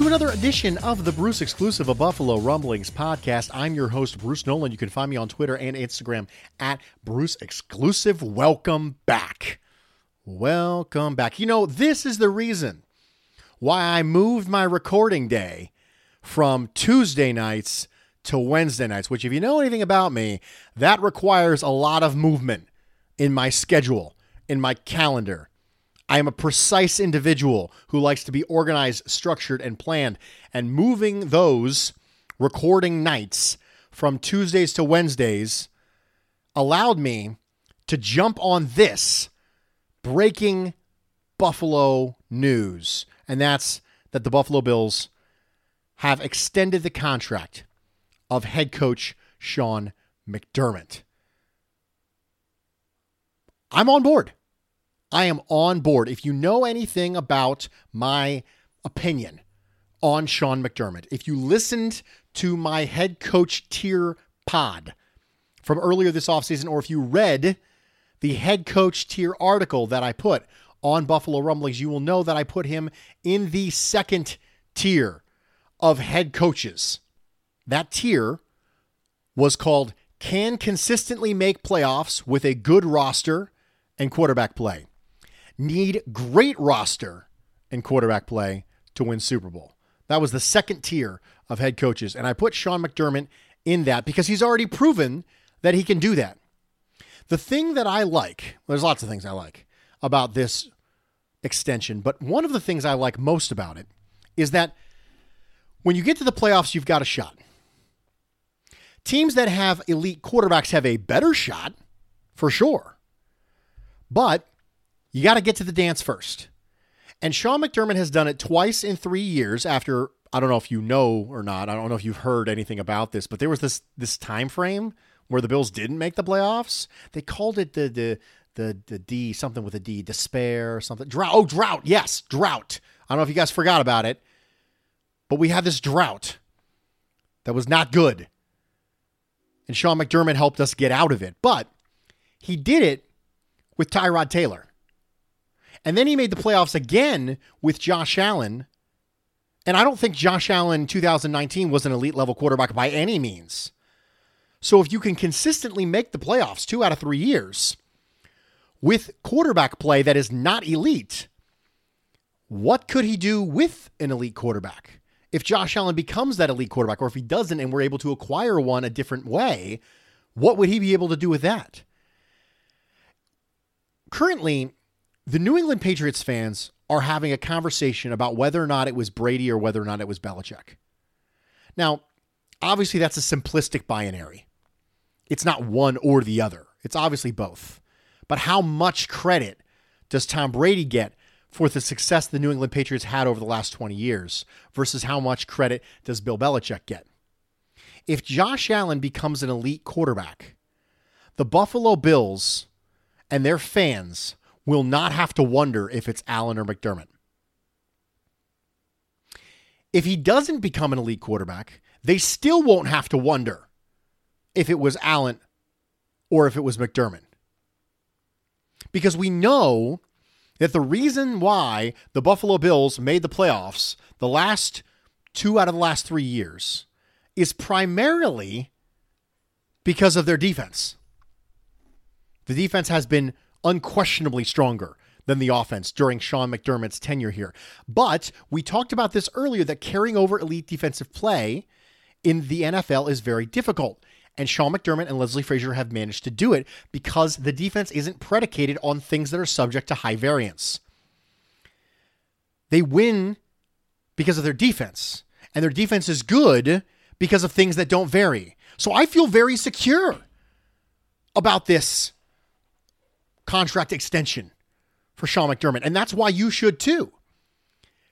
to another edition of the Bruce Exclusive, a Buffalo Rumblings podcast. I'm your host, Bruce Nolan. You can find me on Twitter and Instagram at Bruce Exclusive. Welcome back. Welcome back. You know, this is the reason why I moved my recording day from Tuesday nights to Wednesday nights, which, if you know anything about me, that requires a lot of movement in my schedule, in my calendar. I am a precise individual who likes to be organized, structured, and planned. And moving those recording nights from Tuesdays to Wednesdays allowed me to jump on this breaking Buffalo news. And that's that the Buffalo Bills have extended the contract of head coach Sean McDermott. I'm on board. I am on board. If you know anything about my opinion on Sean McDermott, if you listened to my head coach tier pod from earlier this offseason, or if you read the head coach tier article that I put on Buffalo Rumblings, you will know that I put him in the second tier of head coaches. That tier was called Can Consistently Make Playoffs with a Good Roster and Quarterback Play. Need great roster and quarterback play to win Super Bowl. That was the second tier of head coaches. And I put Sean McDermott in that because he's already proven that he can do that. The thing that I like, there's lots of things I like about this extension, but one of the things I like most about it is that when you get to the playoffs, you've got a shot. Teams that have elite quarterbacks have a better shot, for sure. But you got to get to the dance first. And Sean McDermott has done it twice in three years after I don't know if you know or not. I don't know if you've heard anything about this, but there was this this time frame where the Bills didn't make the playoffs. They called it the the the the D something with a D, despair or something. Drought. Oh, drought. Yes, drought. I don't know if you guys forgot about it, but we had this drought that was not good. And Sean McDermott helped us get out of it. But he did it with Tyrod Taylor. And then he made the playoffs again with Josh Allen. And I don't think Josh Allen 2019 was an elite level quarterback by any means. So if you can consistently make the playoffs two out of three years with quarterback play that is not elite, what could he do with an elite quarterback? If Josh Allen becomes that elite quarterback, or if he doesn't and we're able to acquire one a different way, what would he be able to do with that? Currently, the New England Patriots fans are having a conversation about whether or not it was Brady or whether or not it was Belichick. Now, obviously, that's a simplistic binary. It's not one or the other, it's obviously both. But how much credit does Tom Brady get for the success the New England Patriots had over the last 20 years versus how much credit does Bill Belichick get. If Josh Allen becomes an elite quarterback, the Buffalo Bills and their fans will not have to wonder if it's Allen or McDermott. If he doesn't become an elite quarterback, they still won't have to wonder if it was Allen or if it was McDermott. Because we know that the reason why the Buffalo Bills made the playoffs the last two out of the last three years is primarily because of their defense. The defense has been unquestionably stronger than the offense during Sean McDermott's tenure here. But we talked about this earlier that carrying over elite defensive play in the NFL is very difficult. And Sean McDermott and Leslie Frazier have managed to do it because the defense isn't predicated on things that are subject to high variance. They win because of their defense, and their defense is good because of things that don't vary. So I feel very secure about this contract extension for Sean McDermott. And that's why you should too.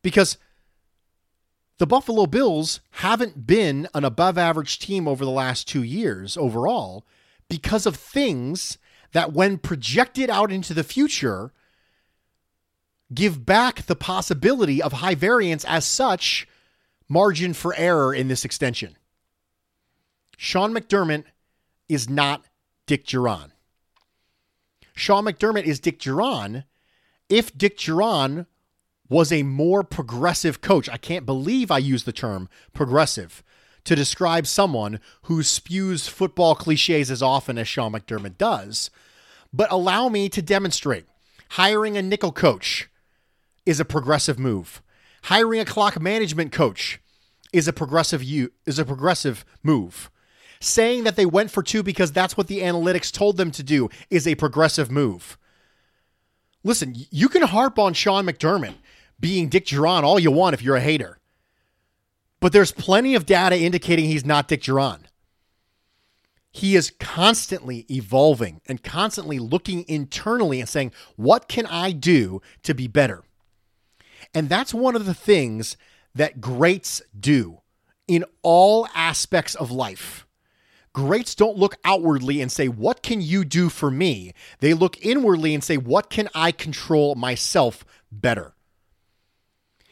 Because the Buffalo Bills haven't been an above average team over the last two years overall because of things that, when projected out into the future, give back the possibility of high variance as such margin for error in this extension. Sean McDermott is not Dick Jauron. Sean McDermott is Dick Jauron if Dick Jauron was a more progressive coach. I can't believe I use the term progressive to describe someone who spews football cliches as often as Sean McDermott does. But allow me to demonstrate. Hiring a nickel coach is a progressive move. Hiring a clock management coach is a progressive is a progressive move. Saying that they went for two because that's what the analytics told them to do is a progressive move. Listen, you can harp on Sean McDermott being Dick Jauron all you want if you're a hater. But there's plenty of data indicating he's not Dick Jauron. He is constantly evolving and constantly looking internally and saying, what can I do to be better? And that's one of the things that greats do in all aspects of life. Greats don't look outwardly and say, What can you do for me? They look inwardly and say, What can I control myself better?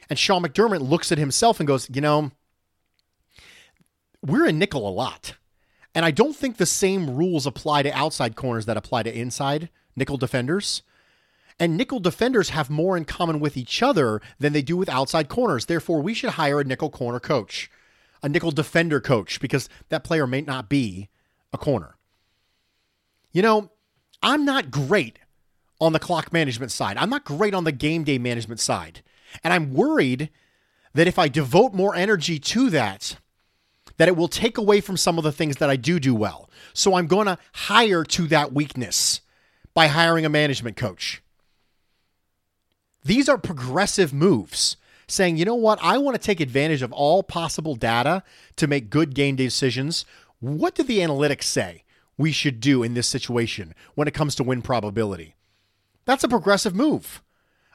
And Sean McDermott looks at himself and goes, You know, we're a nickel a lot. And I don't think the same rules apply to outside corners that apply to inside nickel defenders. And nickel defenders have more in common with each other than they do with outside corners. Therefore, we should hire a nickel corner coach a nickel defender coach because that player may not be a corner. You know, I'm not great on the clock management side. I'm not great on the game day management side. And I'm worried that if I devote more energy to that, that it will take away from some of the things that I do do well. So I'm going to hire to that weakness by hiring a management coach. These are progressive moves saying, you know what, I want to take advantage of all possible data to make good game decisions. What do the analytics say we should do in this situation when it comes to win probability? That's a progressive move.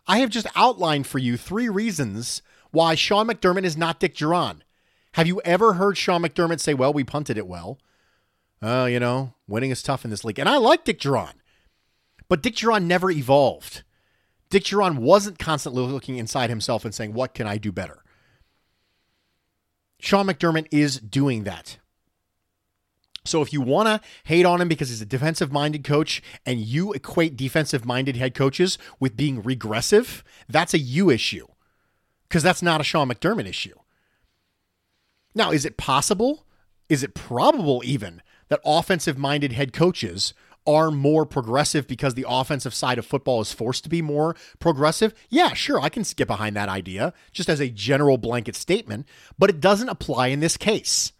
I have just outlined for you three reasons why Sean McDermott is not Dick Jauron. Have you ever heard Sean McDermott say, well, we punted it well? Oh, uh, you know, winning is tough in this league. And I like Dick Jauron, But Dick Jauron never evolved. Dick Jauron wasn't constantly looking inside himself and saying, What can I do better? Sean McDermott is doing that. So if you want to hate on him because he's a defensive minded coach and you equate defensive minded head coaches with being regressive, that's a you issue because that's not a Sean McDermott issue. Now, is it possible? Is it probable even that offensive minded head coaches are more progressive because the offensive side of football is forced to be more progressive, yeah, sure, I can skip behind that idea just as a general blanket statement, but it doesn't apply in this case.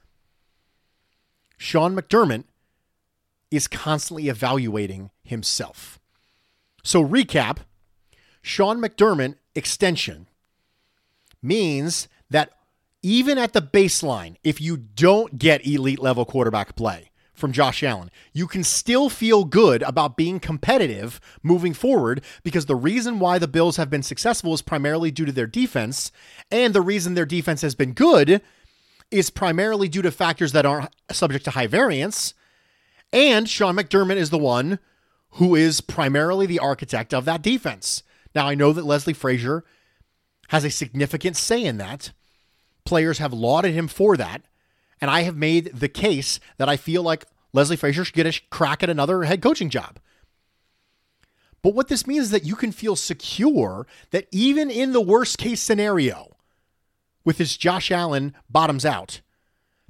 Sean McDermott is constantly evaluating himself. So, recap Sean McDermott extension means that even at the baseline, if you don't get elite level quarterback play, from Josh Allen. You can still feel good about being competitive moving forward because the reason why the Bills have been successful is primarily due to their defense. And the reason their defense has been good is primarily due to factors that aren't subject to high variance. And Sean McDermott is the one who is primarily the architect of that defense. Now, I know that Leslie Frazier has a significant say in that. Players have lauded him for that. And I have made the case that I feel like Leslie Frazier should get a crack at another head coaching job. But what this means is that you can feel secure that even in the worst case scenario, with his Josh Allen bottoms out,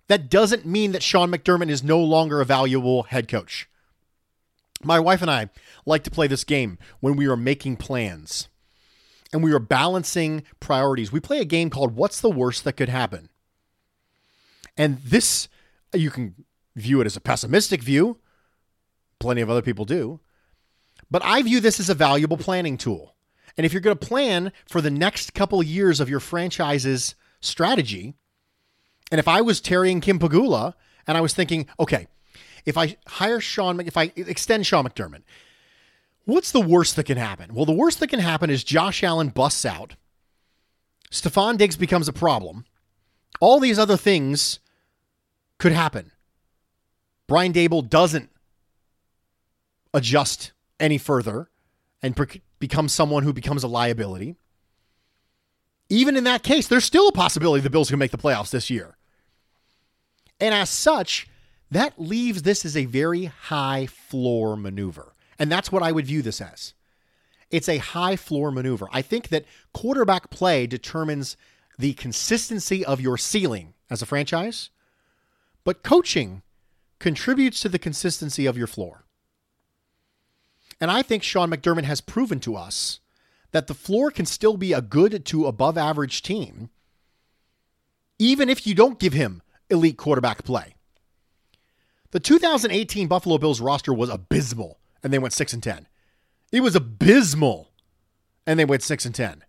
that doesn't mean that Sean McDermott is no longer a valuable head coach. My wife and I like to play this game when we are making plans and we are balancing priorities. We play a game called What's the Worst That Could Happen? And this, you can view it as a pessimistic view. Plenty of other people do. But I view this as a valuable planning tool. And if you're going to plan for the next couple years of your franchise's strategy, and if I was Terry and Kim Pegula and I was thinking, okay, if I hire Sean, if I extend Sean McDermott, what's the worst that can happen? Well, the worst that can happen is Josh Allen busts out, Stefon Diggs becomes a problem, all these other things could happen. Brian Daboll doesn't adjust any further and pre- become someone who becomes a liability. Even in that case, there's still a possibility the Bills can make the playoffs this year. And as such, that leaves this as a very high floor maneuver. And that's what I would view this as. It's a high floor maneuver. I think that quarterback play determines the consistency of your ceiling as a franchise but coaching contributes to the consistency of your floor. And I think Sean McDermott has proven to us that the floor can still be a good to above average team, even if you don't give him elite quarterback play. The 2018 Buffalo Bills roster was abysmal, and they went 6 and 10. It was abysmal, and they went 6 and 10.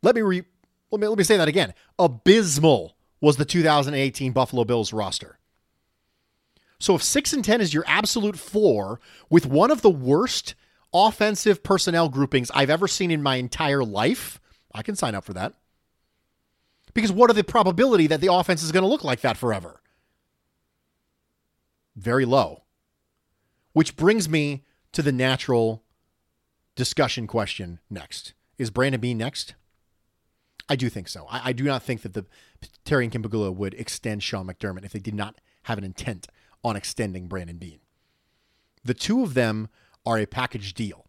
Let me re- let me let me say that again. Abysmal was the 2018 Buffalo Bills roster. So if 6 and 10 is your absolute floor with one of the worst offensive personnel groupings I've ever seen in my entire life, I can sign up for that. Because what are the probability that the offense is going to look like that forever? Very low. Which brings me to the natural discussion question next. Is Brandon Beane next? I do think so. I, I do not think that the Terry and Kim Pegula would extend Sean McDermott if they did not have an intent on extending Brandon Beane. The two of them are a package deal.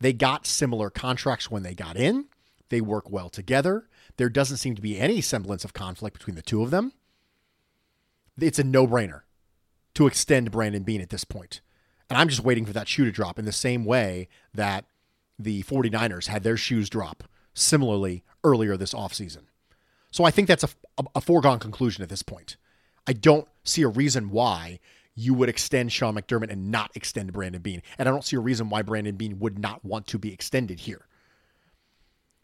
They got similar contracts when they got in. They work well together. There doesn't seem to be any semblance of conflict between the two of them. It's a no brainer to extend Brandon Beane at this point. And I'm just waiting for that shoe to drop in the same way that the 49ers had their shoes drop similarly earlier this offseason. So I think that's a, a, foregone conclusion at this point. I don't see a reason why you would extend Sean McDermott and not extend Brandon Beane. And I don't see a reason why Brandon Beane would not want to be extended here.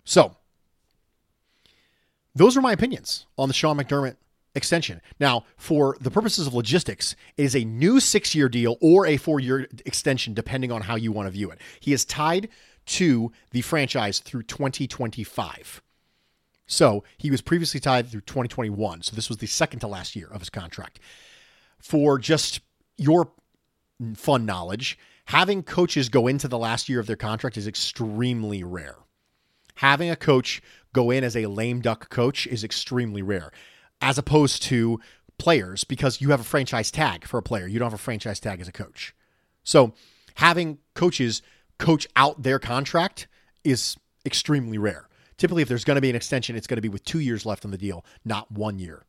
So, those are my opinions on the Sean McDermott extension. Now, for the purposes of logistics, it is a new six year deal or a four year extension, depending on how you want to view it. He is tied to the franchise through 2025. So he was previously tied through 2021. So this was the second to last year of his contract. For just your fun knowledge, having coaches go into the last year of their contract is extremely rare. Having a coach go in as a lame duck coach is extremely rare, as opposed to players, because you have a franchise tag for a player. You don't have a franchise tag as a coach. So having coaches coach out their contract is extremely rare. Typically, if there's going to be an extension, it's going to be with two years left on the deal, not one year.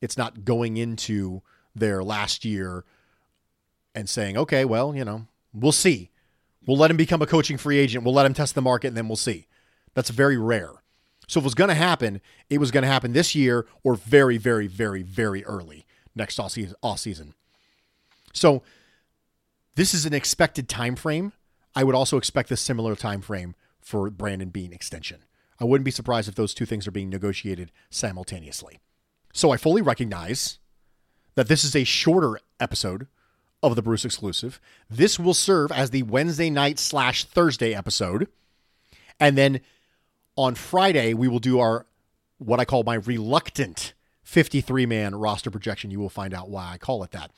It's not going into their last year and saying, okay, well, you know, we'll see. We'll let him become a coaching free agent. We'll let him test the market and then we'll see. That's very rare. So if it was going to happen, it was going to happen this year or very, very, very, very early next off season. So this is an expected time frame. I would also expect a similar time frame for Brandon Beane extension. I wouldn't be surprised if those two things are being negotiated simultaneously. So I fully recognize that this is a shorter episode of the Bruce exclusive. This will serve as the Wednesday night slash Thursday episode. And then on Friday, we will do our what I call my reluctant 53 man roster projection. You will find out why I call it that.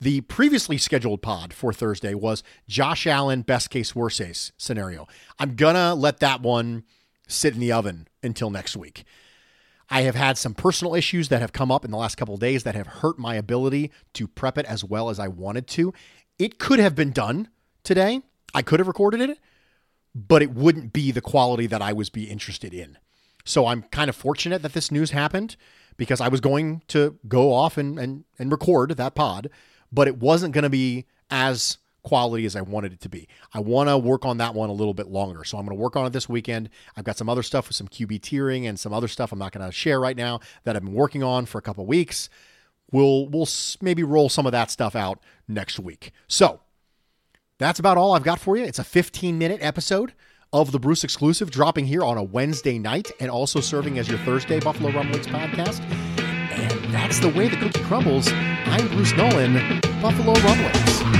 The previously scheduled pod for Thursday was Josh Allen, best case, worst case scenario. I'm going to let that one sit in the oven until next week. I have had some personal issues that have come up in the last couple days that have hurt my ability to prep it as well as I wanted to. It could have been done today. I could have recorded it, but it wouldn't be the quality that I was be interested in. So I'm kind of fortunate that this news happened because I was going to go off and and, and record that pod, but it wasn't going to be as quality as I wanted it to be. I want to work on that one a little bit longer. So I'm going to work on it this weekend. I've got some other stuff with some QB tiering and some other stuff I'm not going to share right now that I've been working on for a couple weeks. We'll we'll maybe roll some of that stuff out next week. So, that's about all I've got for you. It's a 15 minute episode of the Bruce exclusive dropping here on a Wednesday night and also serving as your Thursday Buffalo Rumblings podcast. And that's the way the cookie crumbles. I'm Bruce Nolan, Buffalo Rumblings.